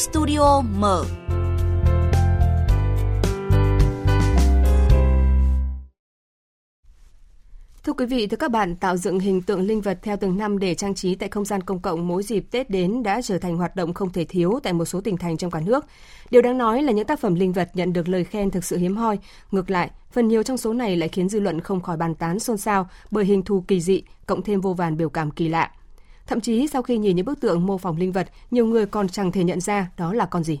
Studio mở. Thưa quý vị, thưa các bạn, tạo dựng hình tượng linh vật theo từng năm để trang trí tại không gian công cộng mỗi dịp Tết đến đã trở thành hoạt động không thể thiếu tại một số tỉnh thành trong cả nước. Điều đáng nói là những tác phẩm linh vật nhận được lời khen thực sự hiếm hoi. Ngược lại, phần nhiều trong số này lại khiến dư luận không khỏi bàn tán xôn xao bởi hình thù kỳ dị, cộng thêm vô vàn biểu cảm kỳ lạ. Thậm chí sau khi nhìn những bức tượng mô phỏng linh vật, nhiều người còn chẳng thể nhận ra đó là con gì.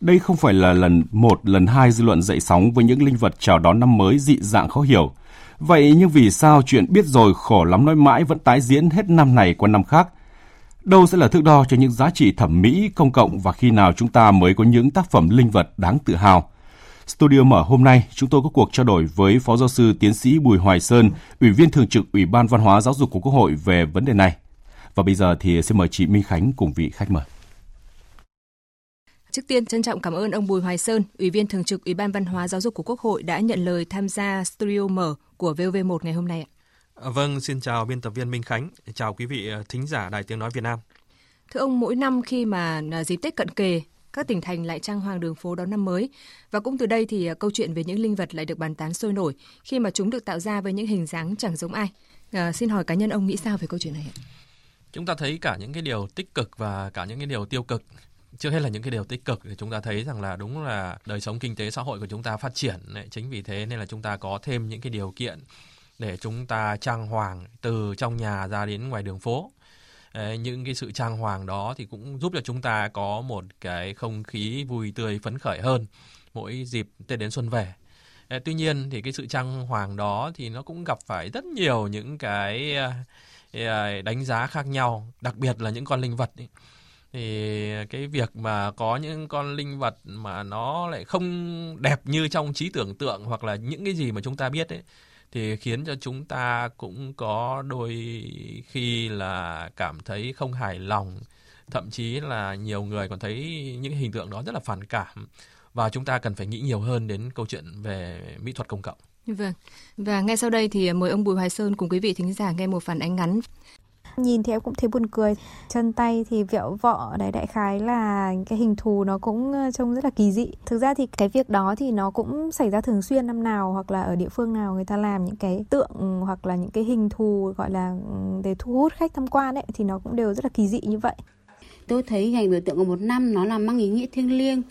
Đây không phải là lần một, lần hai dư luận dậy sóng với những linh vật chào đón năm mới dị dạng khó hiểu. Vậy nhưng vì sao chuyện biết rồi khổ lắm nói mãi vẫn tái diễn hết năm này qua năm khác? Đâu sẽ là thước đo cho những giá trị thẩm mỹ công cộng và khi nào chúng ta mới có những tác phẩm linh vật đáng tự hào? Studio mở hôm nay, chúng tôi có cuộc trao đổi với Phó Giáo sư Tiến sĩ Bùi Hoài Sơn, Ủy viên Thường trực Ủy ban Văn hóa Giáo dục của Quốc hội về vấn đề này. Và bây giờ thì xin mời chị Minh Khánh cùng vị khách mời. Trước tiên, trân trọng cảm ơn ông Bùi Hoài Sơn, Ủy viên Thường trực Ủy ban Văn hóa Giáo dục của Quốc hội đã nhận lời tham gia Studio mở của VOV1 ngày hôm nay. À, vâng, xin chào biên tập viên Minh Khánh, chào quý vị à, thính giả Đài Tiếng Nói Việt Nam. Thưa ông, mỗi năm khi mà à, dịp Tết cận kề, các tỉnh thành lại trang hoàng đường phố đón năm mới. Và cũng từ đây thì à, câu chuyện về những linh vật lại được bàn tán sôi nổi khi mà chúng được tạo ra với những hình dáng chẳng giống ai. À, xin hỏi cá nhân ông nghĩ sao về câu chuyện này ạ? Chúng ta thấy cả những cái điều tích cực và cả những cái điều tiêu cực trước hết là những cái điều tích cực thì chúng ta thấy rằng là đúng là đời sống kinh tế xã hội của chúng ta phát triển đấy. chính vì thế nên là chúng ta có thêm những cái điều kiện để chúng ta trang hoàng từ trong nhà ra đến ngoài đường phố những cái sự trang hoàng đó thì cũng giúp cho chúng ta có một cái không khí vui tươi, phấn khởi hơn mỗi dịp tết đến xuân về. Tuy nhiên thì cái sự trang hoàng đó thì nó cũng gặp phải rất nhiều những cái ờ, ờ, đánh giá khác nhau, đặc biệt là những con linh vật ấy. Thì cái việc mà có những con linh vật mà nó lại không đẹp như trong trí tưởng tượng hoặc là những cái gì mà chúng ta biết ấy thì khiến cho chúng ta cũng có đôi khi là cảm thấy không hài lòng, thậm chí là nhiều người còn thấy những hình tượng đó rất là phản cảm và chúng ta cần phải nghĩ nhiều hơn đến câu chuyện về mỹ thuật công cộng. Vâng. Và ngay sau đây thì mời ông Bùi Hoài Sơn cùng quý vị thính giả nghe một phản ánh ngắn Nhìn thì em cũng thấy buồn cười. Chân tay thì vẹo vọ đấy đại khái là cái hình thù nó cũng ờ, trông rất là kỳ dị. Thực ra thì cái việc đó thì nó cũng xảy ra thường xuyên năm nào hoặc là ở địa phương nào người ta làm những cái tượng hoặc là những cái hình thù gọi là ừ, để thu hút khách tham quan ấy, thì nó cũng đều rất là kỳ dị như vậy. Tôi thấy hình biểu tượng của một năm nó là mang ý nghĩa thiêng liêng.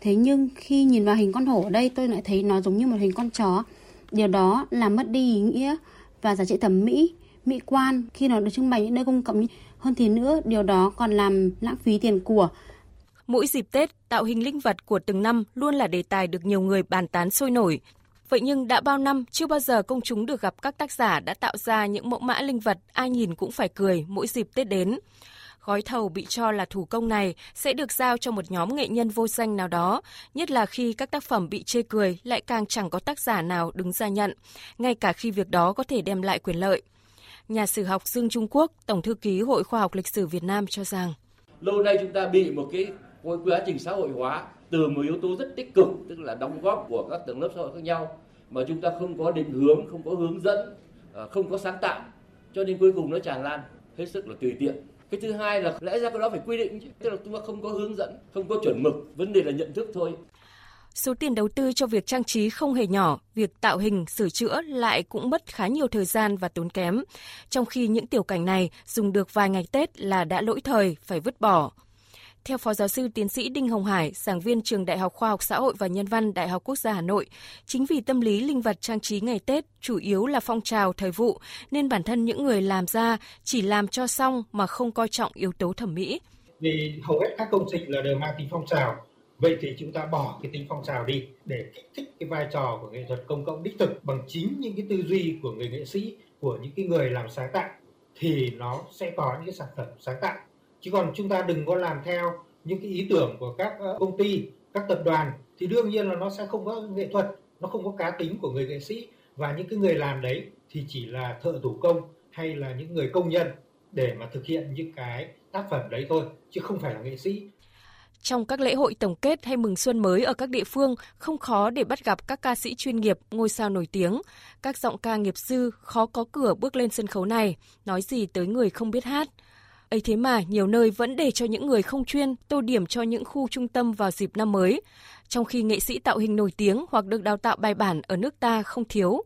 Thế nhưng khi nhìn vào hình con hổ ở đây, tôi lại thấy nó giống như một hình con chó. Điều đó làm mất đi ý nghĩa và giá trị thẩm mỹ mỹ quan khi nó được trưng bày những nơi công cộng hơn thì nữa điều đó còn làm lãng phí tiền của Mỗi dịp Tết, tạo hình linh vật của từng năm luôn là đề tài được nhiều người bàn tán sôi nổi. Vậy nhưng đã bao năm chưa bao giờ công chúng được gặp các tác giả đã tạo ra những mẫu mã linh vật ai nhìn cũng phải cười mỗi dịp Tết đến. Gói thầu bị cho là thủ công này sẽ được giao cho một nhóm nghệ nhân vô danh nào đó, nhất là khi các tác phẩm bị chê cười lại càng chẳng có tác giả nào đứng ra nhận, ngay cả khi việc đó có thể đem lại quyền lợi nhà sử học Dương Trung Quốc, Tổng thư ký Hội Khoa học Lịch sử Việt Nam cho rằng. Lâu nay chúng ta bị một cái quá trình xã hội hóa từ một yếu tố rất tích cực tức là đóng góp của các tầng lớp xã hội khác nhau mà chúng ta không có định hướng, không có hướng dẫn, à, không có sáng tạo cho nên cuối cùng nó tràn lan hết sức là tùy tiện. Cái thứ hai là lẽ ra cái đó phải quy định chứ tức là chúng ta không có hướng dẫn không có chuẩn mực vấn đề là nhận thức thôi. Số tiền đầu tư cho việc trang trí không hề nhỏ, việc tạo hình, sửa chữa lại cũng mất khá nhiều thời gian và tốn kém. Trong khi những tiểu cảnh này dùng được vài ngày Tết là đã lỗi thời, phải vứt bỏ. Theo Phó Giáo sư Tiến sĩ Đinh Hồng Hải, giảng viên Trường Đại học Khoa học Xã hội và Nhân văn Đại học Quốc gia Hà Nội, chính vì tâm lý linh vật trang trí ngày Tết chủ yếu là phong trào thời vụ, nên bản thân những người làm ra chỉ làm cho xong mà không coi trọng yếu tố thẩm mỹ. Vì hầu hết các công trình là đều mang tính phong trào, vậy thì chúng ta bỏ cái tính phong trào đi để kích thích cái vai trò của nghệ thuật công cộng đích thực bằng chính những cái tư duy của người nghệ sĩ, của những cái người làm sáng tạo, thì nó sẽ có những cái sản phẩm sáng tạo. Chứ còn chúng ta đừng có làm theo những cái ý tưởng của các ờ, công ty, các tập đoàn, thì đương nhiên là nó sẽ không có nghệ thuật, nó không có cá tính của người nghệ sĩ. Và những cái người làm đấy thì chỉ là thợ thủ công hay là những người công nhân để mà thực hiện những cái tác phẩm đấy thôi, chứ không phải là nghệ sĩ trong các lễ hội tổng kết hay mừng xuân mới ở các địa phương, không khó để bắt gặp các ca sĩ chuyên nghiệp, ngôi sao nổi tiếng. Các giọng ca nghiệp dư khó có cửa bước lên sân khấu này, nói gì tới người không biết hát. ấy thế mà nhiều nơi vẫn để cho những người không chuyên tô điểm cho những khu trung tâm vào dịp năm mới, trong khi nghệ sĩ tạo hình nổi tiếng hoặc được đào tạo bài bản ở nước ta không thiếu.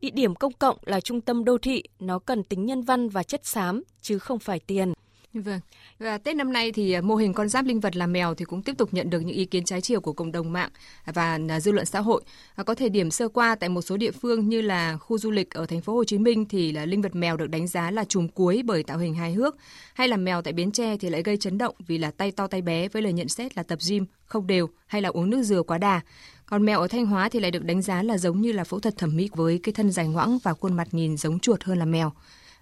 Địa điểm công cộng là trung tâm đô thị, nó cần tính nhân văn và chất xám, chứ không phải tiền. Vâng. Và Tết năm nay thì à, mô hình con giáp linh vật là mèo thì cũng tiếp tục nhận được những ý kiến trái chiều của cộng đồng mạng và à, dư luận xã hội. À, có thể điểm sơ qua tại một số địa phương như là khu du lịch ở thành phố Hồ Chí Minh thì là linh vật mèo được đánh giá là trùm cuối bởi tạo hình hài hước, hay là mèo tại Bến Tre thì lại gây chấn động vì là tay to tay bé với lời nhận xét là tập gym không đều hay là uống nước dừa quá đà. Còn mèo ở Thanh Hóa thì lại được đánh giá là giống như là phẫu thuật thẩm mỹ với cái thân dài ngoãng và khuôn mặt nhìn giống chuột hơn là mèo.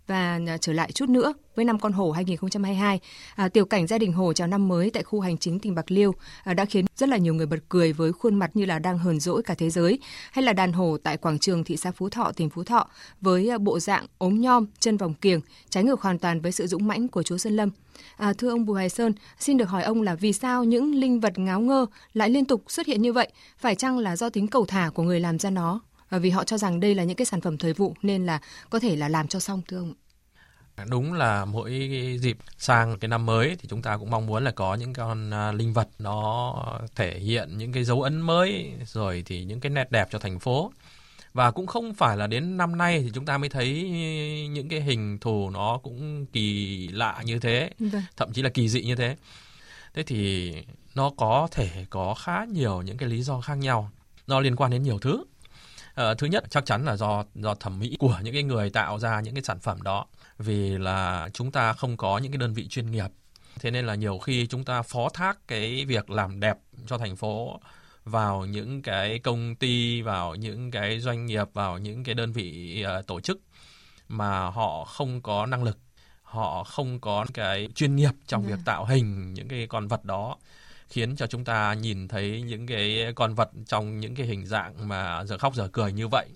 Và à, trở lại chút nữa với năm con hổ 2022, à, tiểu cảnh gia đình hổ chào năm mới tại khu hành chính tỉnh Bạc Liêu à, đã khiến rất là nhiều người bật cười với khuôn mặt như là đang hờn dỗi cả thế giới, hay là đàn hổ tại quảng trường thị xã Phú Thọ, tỉnh Phú Thọ với à, bộ dạng ốm nhom, chân vòng kiềng, trái ngược hoàn toàn với sự dũng mãnh của chúa Sơn Lâm. À, thưa ông Bùi Hoài Sơn, xin được hỏi ông là vì sao những linh vật ngáo ngơ lại liên tục xuất hiện như vậy? Phải chăng là do tính cầu thả của người làm ra nó? Và vì họ cho rằng đây là những cái sản phẩm thời vụ nên là có thể là làm cho xong thưa ông đúng là mỗi dịp sang cái năm mới thì chúng ta cũng mong muốn là có những con à, linh vật nó thể hiện những cái dấu ấn mới rồi thì những cái nét đẹp cho thành phố. Và cũng không phải là đến năm nay thì chúng ta mới thấy những cái hình thù nó cũng kỳ lạ như thế vâng. thậm chí là kỳ dị như thế. Thế thì nó có thể có khá nhiều những cái lý do khác nhau. Nó liên quan đến nhiều thứ À, thứ nhất chắc chắn là do do thẩm mỹ của những cái người tạo ra những cái sản phẩm đó vì là chúng ta không có những cái đơn vị chuyên nghiệp thế nên là nhiều khi chúng ta phó thác cái việc làm đẹp cho thành phố vào những cái công ty vào những cái doanh nghiệp vào những cái đơn vị uh, tổ chức mà họ không có năng lực họ không có cái chuyên nghiệp trong yeah. việc tạo hình những cái con vật đó khiến cho chúng ta nhìn thấy những cái con vật trong những cái hình dạng mà giờ khóc giờ cười như vậy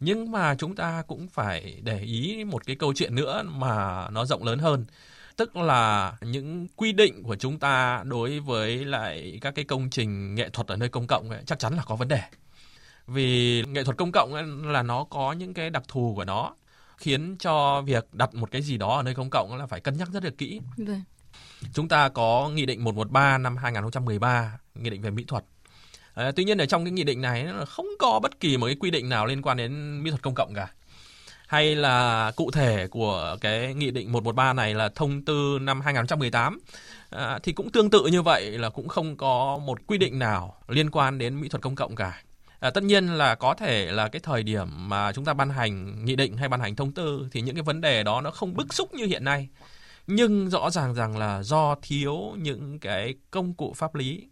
nhưng mà chúng ta cũng phải để ý một cái câu chuyện nữa mà nó rộng lớn hơn tức là những quy định của chúng ta đối với lại các cái công trình nghệ thuật ở nơi công cộng ấy, chắc chắn là có vấn đề vì nghệ thuật công cộng ấy là nó có những cái đặc thù của nó khiến cho việc đặt một cái gì đó ở nơi công cộng là phải cân nhắc rất là kỹ. Vâng. Chúng ta có nghị định 113 năm 2013, nghị định về mỹ thuật. À, tuy nhiên ở trong cái nghị định này không có bất kỳ một cái quy định nào liên quan đến mỹ thuật công cộng cả. Hay là cụ thể của cái nghị định 113 này là thông tư năm 2018 à, ờ, thì cũng tương tự như vậy là cũng không có một quy định nào liên quan đến mỹ thuật công cộng cả. À, tất nhiên là có thể là cái thời điểm mà chúng ta ban hành nghị định hay ban hành thông tư thì những cái vấn đề đó nó không bức xúc như hiện nay nhưng rõ ràng rằng là do thiếu những cái công cụ pháp lý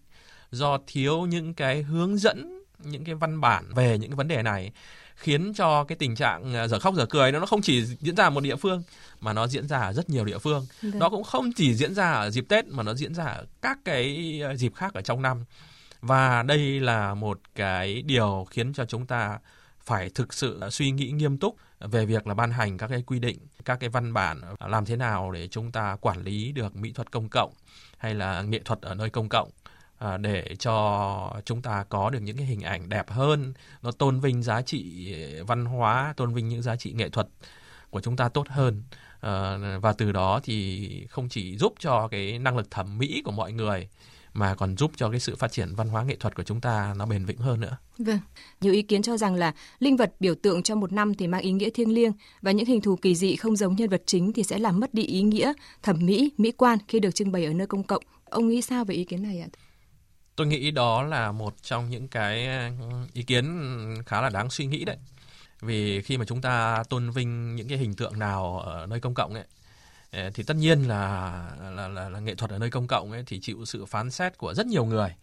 do thiếu những cái hướng dẫn những cái văn bản về những cái vấn đề này khiến cho cái tình trạng à, giờ khóc giờ cười nó không chỉ diễn ra ở một địa phương mà nó diễn ra ở rất nhiều địa phương Được. Vâng. nó cũng không chỉ diễn ra ở dịp tết mà nó diễn ra ở các cái à, dịp khác ở trong năm và đây là một cái điều khiến cho chúng ta phải thực sự suy nghĩ nghiêm túc về việc là ban hành các cái quy định, các cái văn bản à, làm thế nào để chúng ta quản lý được mỹ thuật công cộng hay là nghệ thuật ở nơi công cộng à, để cho chúng ta có được những cái hình ảnh đẹp hơn, nó tôn vinh giá trị à, văn hóa, tôn vinh những giá trị nghệ thuật của chúng ta tốt hơn. Ờ, và từ đó thì không chỉ giúp cho cái năng lực thẩm mỹ của mọi người mà còn giúp cho cái sự phát triển văn hóa nghệ thuật của chúng ta nó bền vững hơn nữa. Vâng, nhiều ý kiến cho rằng là linh vật biểu tượng cho một năm thì mang ý nghĩa thiêng liêng và những hình thù kỳ dị không giống nhân vật chính thì sẽ làm mất đi ý nghĩa thẩm mỹ, mỹ quan khi được trưng bày ở nơi công cộng. Ông nghĩ sao về ý kiến này ạ? Tôi nghĩ đó là một trong những cái ý kiến khá là đáng suy nghĩ đấy. Vì khi mà chúng ta tôn vinh những cái hình tượng nào ở nơi công cộng ấy thì tất nhiên là là, là là nghệ thuật ở nơi công cộng ấy thì chịu sự phán xét của rất nhiều người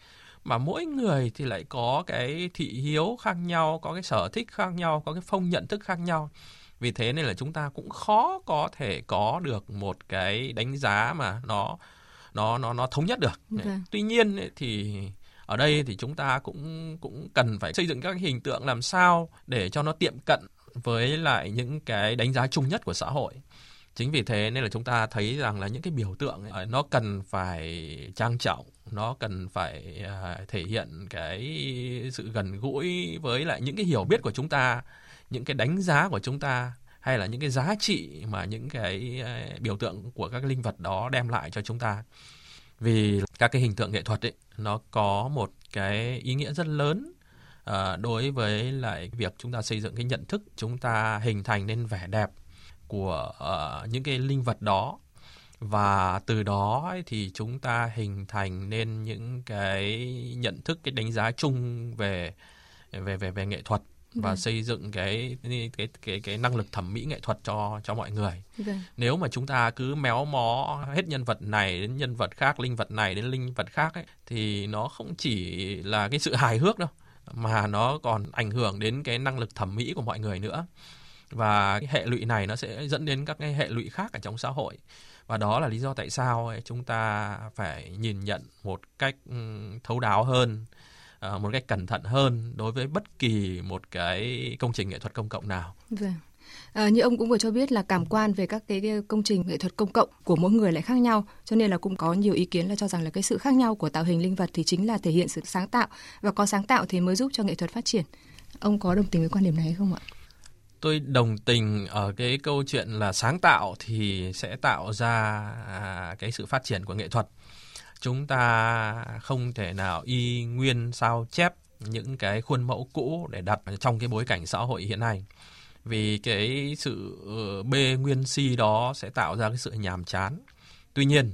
mà mỗi người thì lại có cái thị hiếu khác nhau có cái sở thích khác nhau có cái phong nhận thức khác nhau vì thế nên là chúng ta cũng khó có thể có được một cái đánh giá mà nó nó nó nó thống nhất được okay. Vâng. tuy nhiên thì ở đây thì chúng ta cũng cũng cần phải xây dựng các hình tượng làm sao để cho nó tiệm cận với lại những cái đánh giá chung nhất của xã hội chính vì thế nên là chúng ta thấy rằng là những cái biểu tượng ấy, nó cần phải trang trọng nó cần phải uh, thể hiện cái sự gần gũi với lại những cái hiểu biết của chúng ta những cái đánh giá của chúng ta hay là những cái giá trị mà những cái à, biểu tượng của các linh vật đó đem lại cho chúng ta. Vì các cái hình tượng nghệ thuật ấy nó có một cái ý nghĩa rất lớn uh, đối với lại việc chúng ta xây dựng cái nhận thức chúng ta hình thành nên vẻ đẹp của uh, những cái linh vật đó và từ đó thì chúng ta hình thành nên những cái nhận thức cái đánh giá chung về về về về nghệ thuật và vâng. xây dựng cái cái cái cái năng lực thẩm mỹ nghệ thuật cho cho mọi người. Vâng. Nếu mà chúng ta cứ méo mó hết nhân vật này đến nhân vật khác, linh vật này đến linh vật khác ấy thì nó không chỉ là cái sự hài hước đâu mà nó còn ảnh hưởng đến cái năng lực thẩm mỹ của mọi người nữa. Và cái hệ lụy này nó sẽ dẫn đến các cái hệ lụy khác ở trong xã hội. Và đó là lý do tại sao chúng ta phải nhìn nhận một cách thấu đáo hơn ờ, một cách cẩn thận hơn đối với bất kỳ một cái công trình nghệ thuật công cộng nào. Vâng. À, như ông cũng vừa cho biết là cảm quan về các cái công trình nghệ thuật công cộng của mỗi người lại khác nhau, cho nên là cũng có nhiều ý kiến là cho rằng là cái sự khác nhau của tạo hình linh vật thì chính là thể hiện sự sáng tạo và có sáng tạo thì mới giúp cho nghệ thuật phát triển. Ông có đồng tình với quan điểm này hay không ạ? Tôi đồng tình ở cái câu chuyện là sáng tạo thì sẽ tạo ra à, cái sự phát triển của nghệ thuật. Chúng ta không thể nào y nguyên sao chép những cái khuôn mẫu cũ để đặt trong cái bối cảnh xã hội hiện nay. Vì cái sự ờ, bê nguyên si đó sẽ tạo ra cái sự nhàm chán. Tuy nhiên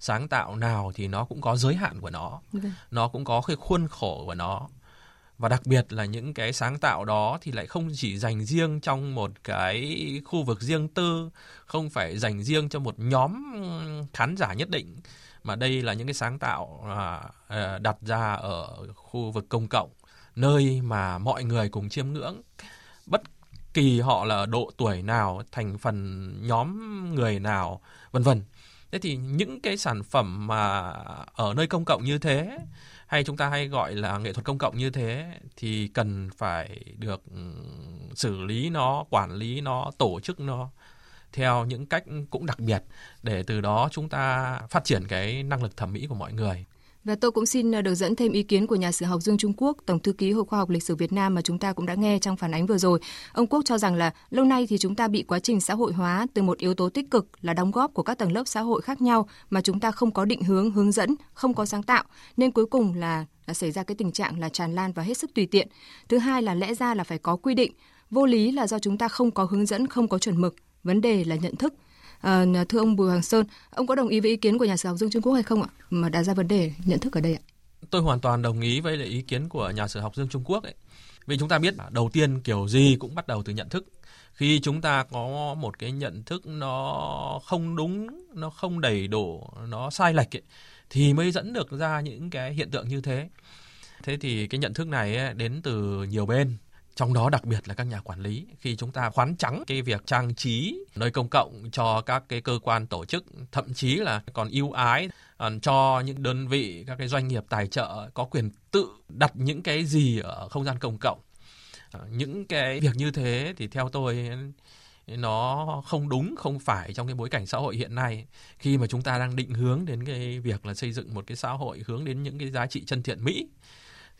sáng tạo nào thì nó cũng có giới hạn của nó. Vâng. nó cũng có cái khuôn khổ của nó và đặc biệt là những cái sáng tạo đó thì lại không chỉ dành riêng trong một cái khu vực riêng tư không phải dành riêng cho một nhóm khán giả nhất định mà đây là những cái sáng tạo à, à đặt ra ở khu vực công cộng nơi mà mọi người cùng chiêm ngưỡng. Bất kỳ họ là độ tuổi nào thành phần nhóm người nào vân vân thế thì những cái sản phẩm mà ở nơi công cộng như thế, hay chúng ta hay gọi là nghệ thuật công cộng như thế, thì cần phải được xử lý nó, quản lý nó, tổ chức nó theo những cách cũng đặc biệt để từ đó chúng ta phát triển cái năng lực thẩm mỹ của mọi người. Và tôi cũng xin ờ, được dẫn thêm ý kiến của nhà sử học Dương Trung Quốc, Tổng thư ký Hội khoa học lịch sử Việt Nam mà chúng ta cũng đã nghe trong phản ánh vừa rồi. Ông Quốc cho rằng là lâu nay thì chúng ta bị quá trình xã hội hóa từ một yếu tố tích cực là đóng góp của các tầng lớp xã hội khác nhau mà chúng ta không có định hướng, hướng dẫn, không có sáng tạo nên cuối cùng là, là xảy ra cái tình trạng là tràn lan và hết sức tùy tiện. Thứ hai là lẽ ra là phải có quy định, vô lý là do chúng ta không có hướng dẫn, không có chuẩn mực vấn đề là nhận thức. À, thưa ông Bùi Hoàng Sơn, ông có đồng ý với ý kiến của nhà sử học Dương Trung Quốc hay không ạ? Mà đặt ra vấn đề nhận thức ở đây ạ. Tôi hoàn toàn đồng ý với lại ý kiến của nhà sử học Dương Trung Quốc ấy. Vì chúng ta biết đầu tiên kiểu gì cũng bắt đầu từ nhận thức. Khi chúng ta có một cái nhận thức nó không đúng, nó không đầy đủ, nó sai lệch ấy, thì mới dẫn được ra những cái hiện tượng như thế. Thế thì cái nhận thức này ấy, đến từ nhiều bên trong đó đặc biệt là các nhà quản lý, khi chúng ta khoán trắng cái việc trang trí nơi công cộng cho các cái cơ quan tổ chức, thậm chí là còn ưu ái cho những đơn vị, các cái doanh nghiệp tài trợ có quyền tự đặt những cái gì ở không gian công cộng. Ờ, những cái việc như thế thì theo tôi, nó không đúng, không phải trong cái bối cảnh xã hội hiện nay. Khi mà chúng ta đang định hướng đến cái việc là xây dựng một cái xã hội hướng đến những cái giá trị chân thiện mỹ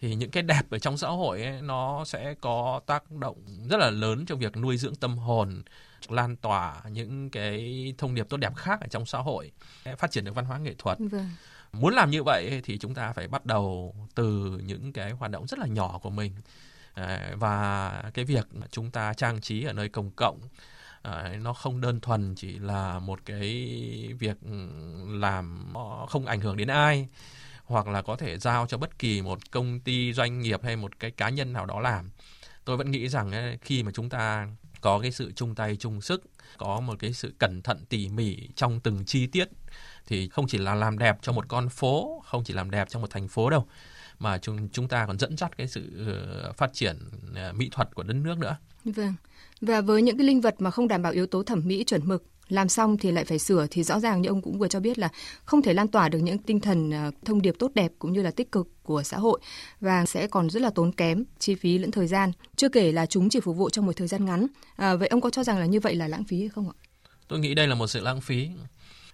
thì những cái đẹp ở trong xã hội ấy, nó sẽ có tác động rất là lớn trong việc nuôi dưỡng tâm hồn lan tỏa những cái thông điệp tốt đẹp khác ở trong xã hội phát triển được văn hóa nghệ thuật. Vâng. muốn làm như vậy thì chúng ta phải bắt đầu từ những cái hoạt động rất là nhỏ của mình. Và cái việc chúng ta trang trí ở nơi công cộng nó không đơn thuần chỉ là một cái việc làm không ảnh hưởng đến ai hoặc là có thể giao cho bất kỳ một công ty doanh nghiệp hay một cái cá nhân nào đó làm tôi vẫn nghĩ rằng khi mà chúng ta có cái sự chung tay chung sức, có một cái sự cẩn thận tỉ mỉ trong từng chi tiết, thì không chỉ là làm đẹp cho một con phố, không chỉ làm đẹp cho một thành phố đâu, mà chúng chúng ta còn dẫn dắt cái sự ờ, phát triển ờ, mỹ thuật của đất nước nữa. Vâng. Và với những cái linh vật mà không đảm bảo yếu tố thẩm mỹ chuẩn mực làm xong thì lại phải sửa thì rõ ràng như ông cũng vừa cho biết là không thể lan tỏa được những tinh thần à, thông điệp tốt đẹp cũng như là tích cực của xã hội và sẽ còn rất là tốn kém chi phí lẫn thời gian. Chưa kể là chúng chỉ phục vụ trong một thời gian ngắn. À, vậy ông có cho rằng là như vậy là lãng phí hay không ạ? Tôi nghĩ đây là một sự lãng phí.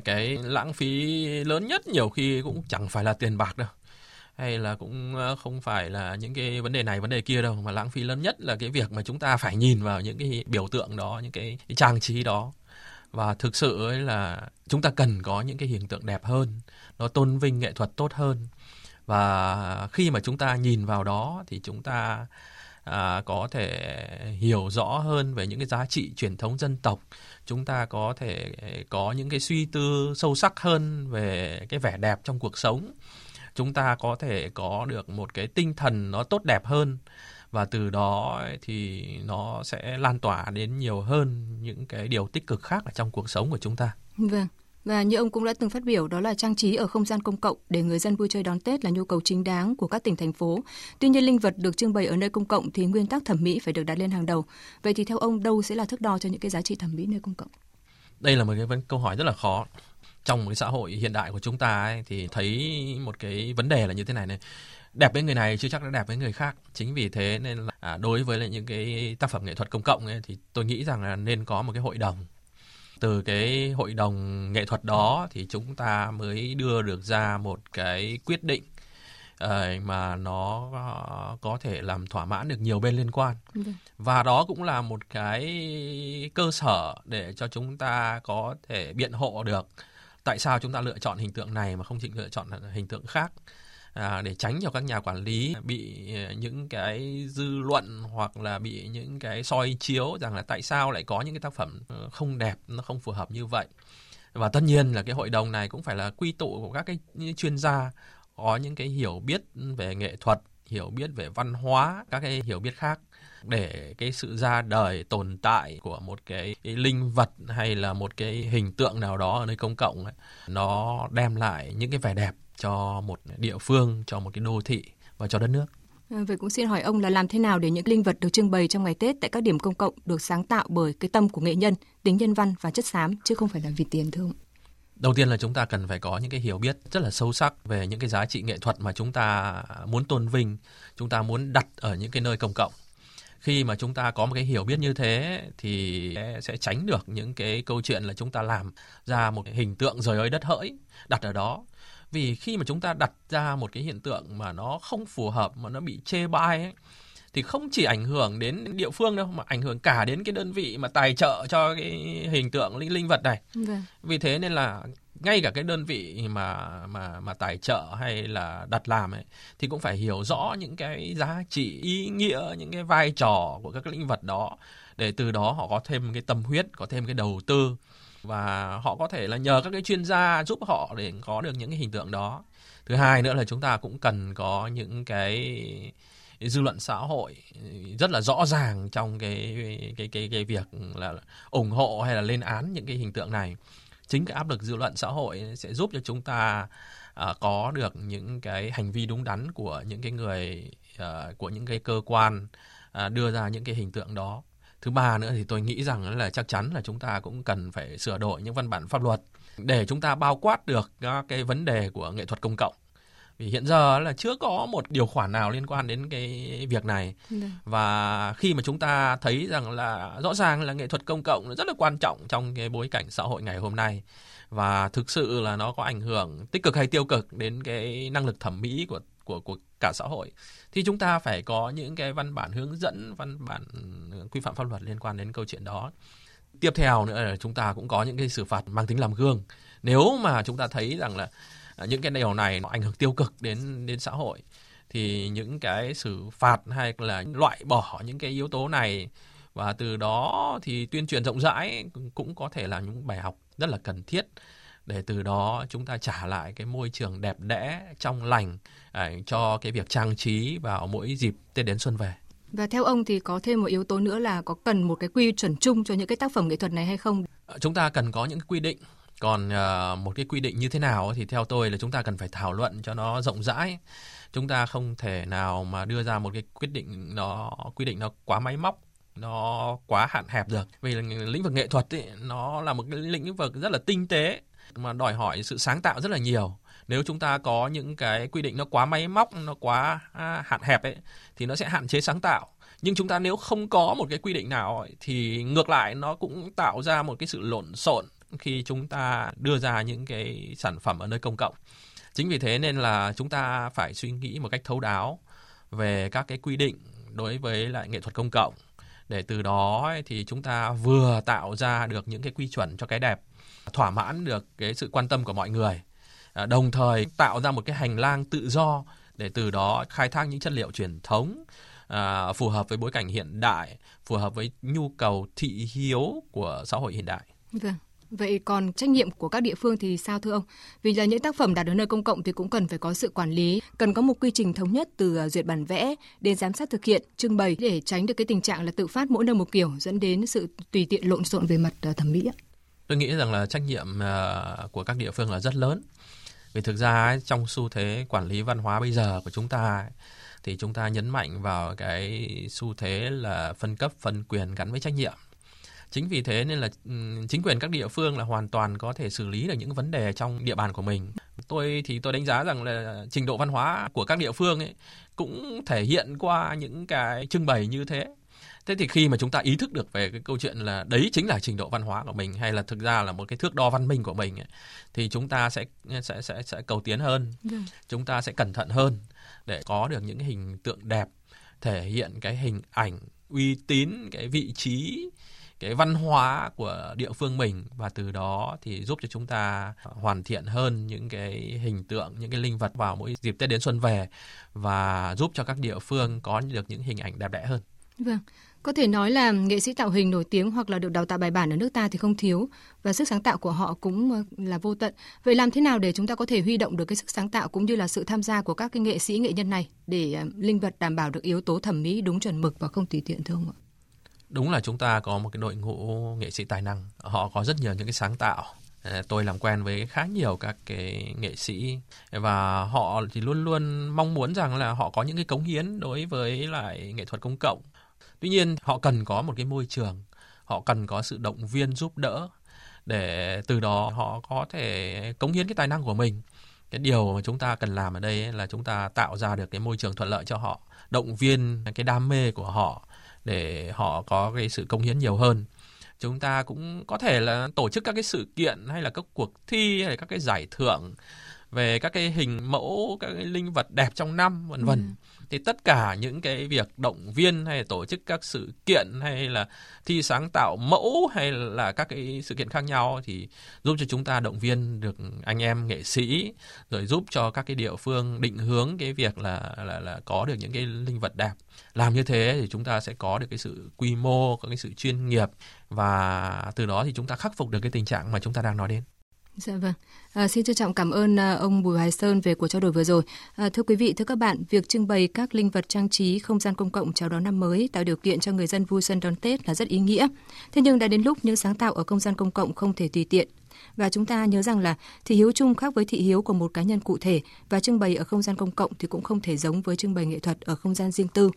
Cái lãng phí lớn nhất nhiều khi cũng chẳng phải là tiền bạc đâu hay là cũng à, không phải là những cái vấn đề này vấn đề kia đâu mà lãng phí lớn nhất là cái việc mà chúng ta phải nhìn vào những cái biểu tượng đó những cái, cái trang trí đó và thực sự ấy là chúng ta cần có những cái hiện tượng đẹp hơn nó tôn vinh nghệ thuật tốt hơn. Và khi mà chúng ta nhìn vào đó thì chúng ta à, có thể hiểu rõ hơn về những cái giá trị truyền thống dân tộc. Chúng ta có thể có những cái suy tư sâu sắc hơn về cái vẻ đẹp trong cuộc sống. Chúng ta có thể có được một cái tinh thần nó tốt đẹp hơn và từ đó thì nó sẽ lan tỏa đến nhiều hơn những cái điều tích cực khác ở trong cuộc sống của chúng ta. Vâng. Và như ông cũng đã từng phát biểu đó là trang trí ở không gian công cộng để người dân vui chơi đón Tết là nhu cầu chính đáng của các tỉnh thành phố. Tuy nhiên linh vật được trưng bày ở nơi công cộng thì nguyên tắc thẩm mỹ phải được đặt lên hàng đầu. Vậy thì theo ông đâu sẽ là thước đo cho những cái giá trị thẩm mỹ nơi công cộng? Đây là một cái câu hỏi rất là khó. Trong một cái xã hội hiện đại của chúng ta ấy, thì thấy một cái vấn đề là như thế này này đẹp với người này chưa chắc đã đẹp với người khác. Chính vì thế nên là à, đối với lại những cái tác phẩm nghệ thuật công cộng ấy, thì tôi nghĩ rằng là nên có một cái hội đồng. Từ cái hội đồng nghệ thuật đó thì chúng ta mới đưa được ra một cái quyết định uh, mà nó có thể làm thỏa mãn được nhiều bên liên quan. Okay. và đó cũng là một cái cơ sở để cho chúng ta có thể biện hộ được tại sao chúng ta lựa chọn hình tượng này mà không chỉ lựa chọn hình tượng khác à, để tránh cho các nhà quản lý bị à, những cái dư luận hoặc là bị những cái soi chiếu rằng là tại sao lại có những cái tác phẩm ờ, không đẹp nó không phù hợp như vậy. Và tất nhiên là cái hội đồng này cũng phải là quy tụ của các cái chuyên gia có những cái hiểu biết về nghệ thuật hiểu biết về văn hóa các cái hiểu biết khác để cái sự ra đời tồn tại của một cái, cái linh vật hay là một cái hình tượng nào đó ở nơi công cộng ấy, nó đem lại những cái vẻ đẹp cho một địa phương, cho một cái đô thị và cho đất nước. À, vậy cũng xin hỏi ông là làm thế nào để những linh vật được trưng bày trong ngày Tết tại các điểm công cộng được sáng tạo bởi cái tâm của nghệ nhân, tính nhân văn và chất xám chứ không phải là vì tiền thưa ông? Đầu tiên là chúng ta cần phải có những cái hiểu biết rất là sâu sắc về những cái giá trị nghệ thuật mà chúng ta muốn tôn vinh, chúng ta muốn đặt ở những cái nơi công cộng. Khi mà chúng ta có một cái hiểu biết như thế thì sẽ tránh được những cái câu chuyện là chúng ta làm ra một cái hình tượng rời ơi đất hỡi đặt ở đó vì khi mà chúng ta đặt ra một cái hiện tượng mà nó không phù hợp mà nó bị chê bai ấy, thì không chỉ ảnh hưởng đến địa phương đâu mà ảnh hưởng cả đến cái đơn vị mà tài trợ cho cái hình tượng linh linh vật này. Vâng. Vì thế nên là ngay cả cái đơn vị mà mà mà tài trợ hay là đặt làm ấy thì cũng phải hiểu rõ những cái giá trị ý nghĩa những cái vai trò của các linh vật đó để từ đó họ có thêm cái tâm huyết có thêm cái đầu tư và họ có thể là nhờ các cái chuyên gia giúp họ để có được những cái hình tượng đó. Thứ hai nữa là chúng ta cũng cần có những cái dư luận xã hội rất là rõ ràng trong cái cái cái cái việc là ủng hộ hay là lên án những cái hình tượng này. Chính cái áp lực dư luận xã hội sẽ giúp cho chúng ta uh, có được những cái hành vi đúng đắn của những cái người uh, của những cái cơ quan uh, đưa ra những cái hình tượng đó thứ ba nữa thì tôi nghĩ rằng là chắc chắn là chúng ta cũng cần phải sửa đổi những văn bản pháp luật để chúng ta bao quát được các cái vấn đề của nghệ thuật công cộng. Vì hiện giờ là chưa có một điều khoản nào liên quan đến cái việc này. Dạ. và khi mà chúng ta thấy rằng là rõ ràng là nghệ thuật công cộng rất là quan trọng trong cái bối cảnh xã hội ngày hôm nay. Và thực sự là nó có ảnh hưởng tích cực hay tiêu cực đến cái năng lực thẩm mỹ của của của cả xã hội. Thì chúng ta phải có những cái văn bản hướng dẫn, văn bản ừ, quy phạm pháp luật liên quan đến câu chuyện đó. Tiếp theo nữa là chúng ta cũng có những cái xử phạt mang tính làm gương. Nếu mà chúng ta thấy rằng là à, những cái điều này nó ảnh hưởng tiêu cực đến đến xã hội, thì những cái xử phạt hay là loại bỏ những cái yếu tố này và từ đó thì tuyên truyền rộng rãi cũng có thể là những bài học rất là cần thiết để từ đó chúng ta trả lại cái môi trường đẹp đẽ, trong lành à, cho cái việc trang trí vào mỗi dịp Tết đến xuân về. Và theo ông thì có thêm một yếu tố nữa là có cần một cái quy chuẩn chung cho những cái tác phẩm nghệ thuật này hay không? Ờ, chúng ta cần có những quy định. Còn uh, một cái quy định như thế nào thì theo tôi là chúng ta cần phải thảo luận cho nó rộng rãi. Chúng ta không thể nào mà đưa ra một cái quyết định nó quy định nó quá máy móc nó quá hạn hẹp được vì lĩnh vực nghệ thuật ấy, nó là một cái lĩnh vực rất là tinh tế mà đòi hỏi sự sáng tạo rất là nhiều nếu chúng ta có những cái quy định nó quá máy móc nó quá à, hạn hẹp ấy thì nó sẽ hạn chế sáng tạo. Nhưng chúng ta nếu không có một cái quy định nào ấy, thì ngược lại nó cũng tạo ra một cái sự lộn xộn khi chúng ta đưa ra những cái sản phẩm ở nơi công cộng. Chính vì thế nên là chúng ta phải suy nghĩ một cách thấu đáo về các cái quy định đối với lại nghệ thuật công cộng. Để từ đó thì chúng ta vừa tạo ra được những cái quy chuẩn cho cái đẹp thỏa mãn được cái sự quan tâm của mọi người đồng thời tạo ra một cái hành lang tự do để từ đó khai thác những chất liệu truyền thống à, phù hợp với bối cảnh hiện đại phù hợp với nhu cầu thị hiếu của xã hội hiện đại vâng Vậy còn trách nhiệm của các địa phương thì sao thưa ông? Vì là những tác phẩm đặt ở nơi công cộng thì cũng cần phải có sự quản lý, cần có một quy trình thống nhất từ à, duyệt bản vẽ đến giám sát thực hiện, trưng bày để tránh được cái tình trạng là tự phát mỗi nơi một kiểu dẫn đến sự tùy tiện lộn xộn về mặt à, thẩm mỹ. Tôi nghĩ rằng là trách nhiệm à, của các địa phương là rất lớn. Vì thực ra trong xu thế quản lý văn hóa bây giờ của chúng ta thì chúng ta nhấn mạnh vào cái xu thế là phân cấp, phân quyền gắn với trách nhiệm. Chính vì thế nên là chính quyền các địa phương là hoàn toàn có thể xử lý được những vấn đề trong địa bàn của mình. Tôi thì tôi đánh giá rằng là trình độ văn hóa của các địa phương ấy cũng thể hiện qua những cái trưng bày như thế thế thì khi mà chúng ta ý thức được về cái câu chuyện là đấy chính là trình độ văn hóa của mình hay là thực ra là một cái thước đo văn minh của mình ấy, thì chúng ta sẽ sẽ sẽ sẽ cầu tiến hơn ừ. chúng ta sẽ cẩn thận hơn để có được những cái hình tượng đẹp thể hiện cái hình ảnh uy tín cái vị trí cái văn hóa của địa phương mình và từ đó thì giúp cho chúng ta hoàn thiện hơn những cái hình tượng những cái linh vật vào mỗi dịp Tết đến xuân về và giúp cho các địa phương có được những hình ảnh đẹp đẽ hơn. Vâng. Có thể nói là nghệ sĩ tạo hình nổi tiếng hoặc là được đào tạo bài bản ở nước ta thì không thiếu. Và sức sáng tạo của họ cũng ờ, là vô tận. Vậy làm thế nào để chúng ta có thể huy động được cái sức sáng tạo cũng như là sự tham gia của các cái nghệ sĩ, nghệ nhân này để ờ, linh vật đảm bảo được yếu tố thẩm mỹ đúng chuẩn mực và không tùy tiện, thưa ông ạ? đúng là chúng ta có một cái đội ngũ nghệ sĩ tài năng. Họ có rất nhiều những cái sáng tạo. Ờ, tôi làm quen với khá nhiều các cái nghệ sĩ. Và họ thì luôn luôn mong muốn rằng là họ có những cái cống hiến đối với lại nghệ thuật công cộng tuy nhiên, họ cần có một cái môi trường, họ cần có sự động viên giúp đỡ để từ đó họ có thể cống hiến cái tài năng của mình. Cái điều mà chúng ta cần làm ở đây là chúng ta tạo ra được cái môi trường thuận lợi cho họ, động viên cái đam mê của họ để họ có cái sự cống hiến nhiều hơn. Chúng ta cũng có thể là tổ chức các cái sự kiện hay là các cuộc thi hay là các cái giải thưởng về các cái hình mẫu, các cái linh vật đẹp trong năm, vân vân. Ừ thì tất cả những cái việc động viên hay tổ chức các sự kiện hay là thi sáng tạo mẫu hay là các cái sự kiện khác nhau thì giúp cho chúng ta động viên được anh em nghệ sĩ, rồi giúp cho các cái địa phương định hướng cái việc là là là có được những cái linh vật đẹp. Làm như thế thì chúng ta sẽ có được cái sự quy mô, có cái sự chuyên nghiệp và từ đó thì chúng ta khắc phục được cái tình trạng mà chúng ta đang nói đến. Dạ vâng. À, xin trân trọng cảm ơn à, ông Bùi Hoài Sơn về cuộc trao đổi vừa rồi. À, thưa quý vị, thưa các bạn, việc trưng bày các linh vật trang trí không gian công cộng chào đón năm mới tạo điều kiện cho người dân vui xuân đón Tết là rất ý nghĩa. Thế nhưng đã đến lúc những sáng tạo ở không gian công cộng không thể tùy tiện và chúng ta nhớ rằng là thị hiếu chung khác với thị hiếu của một cá nhân cụ thể và trưng bày ở không gian công cộng thì cũng không thể giống với trưng bày nghệ thuật ở không gian riêng tư.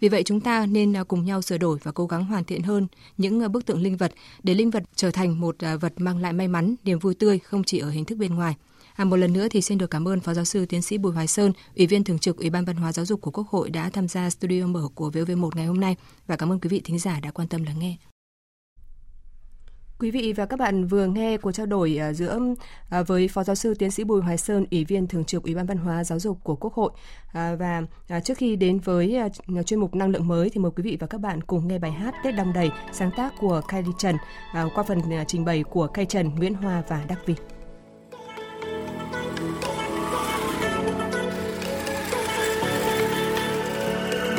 Vì vậy chúng ta nên à, cùng nhau sửa đổi và cố gắng hoàn thiện hơn những à, bức tượng linh vật để linh vật trở thành một à, vật mang lại may mắn, niềm vui tươi không chỉ ở hình thức bên ngoài. À, một lần nữa thì xin được cảm ơn Phó Giáo sư Tiến sĩ Bùi Hoài Sơn, Ủy viên Thường trực Ủy ban Văn hóa Giáo dục của Quốc hội đã tham gia studio mở của VOV1 ngày hôm nay và cảm ơn quý vị thính giả đã quan tâm lắng nghe. Quý vị và các bạn vừa nghe cuộc trao đổi à, giữa à, với Phó Giáo sư Tiến sĩ Bùi Hoài Sơn, Ủy viên Thường trực Ủy ban Văn hóa Giáo dục của Quốc hội. À, và trước khi đến với chuyên mục năng lượng mới thì mời quý vị và các bạn cùng nghe bài hát Tết đong đầy sáng tác của Kylie Trần qua phần trình bày của Kay Trần, Nguyễn Hoa và Đắc Việt.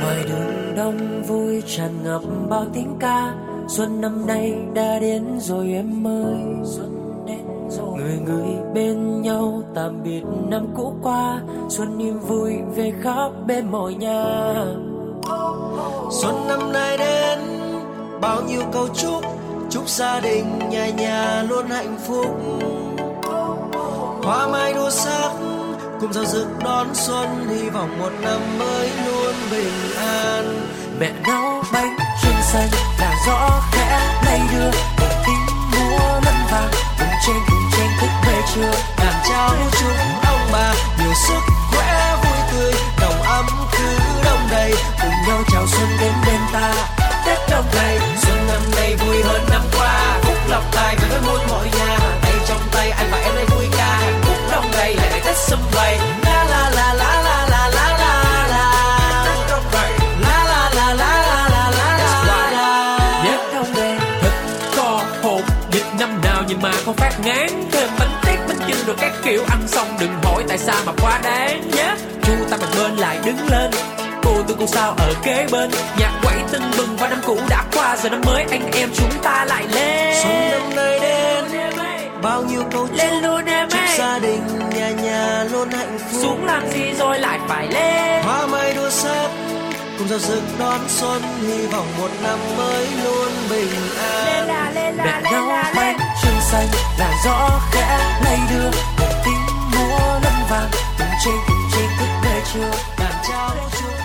Ngoài đường đông vui tràn ngập bao tiếng ca xuân năm nay đã đến rồi em ơi. Xuân đến rồi. Người người bên nhau tạm biệt năm cũ qua. Xuân niềm vui về khắp bên mọi nhà. Xuân năm nay đến bao nhiêu câu chúc. Chúc gia đình nhà nhà luôn hạnh phúc. Hoa mai đua sắc cùng giao rực đón xuân. Hy vọng một năm mới luôn bình an. Mẹ nấu bánh trưng xanh gió rõ khẽ lay đưa cùng tiếng múa lân vàng. Cùng trên cùng trên thức về trưa đàn trao chúng ông bà, nhiều sức ngán thêm bánh tét bánh chưng rồi các kiểu ăn xong đừng hỏi tại sao mà quá đáng nhé. Chu ta một bên lại đứng lên cô tôi cô sao ở kế bên. Nhạc quẩy tưng bừng và năm cũ đã qua giờ năm mới anh em chúng ta lại lên. Xuân năm nay đến bao nhiêu câu lên luôn em chúc ơi gia đình nhà nhà luôn hạnh phúc. Xuống làm gì rồi lại phải lên. Hoa mai đua sắc cùng giao rực đón xuân hy vọng một năm mới luôn bình an. Mẹ nấu bánh chân xanh là gió khẽ lay đưa. Một tiếng múa lân vàng, từng trên từng trên thức để chưa bàn trao chưa.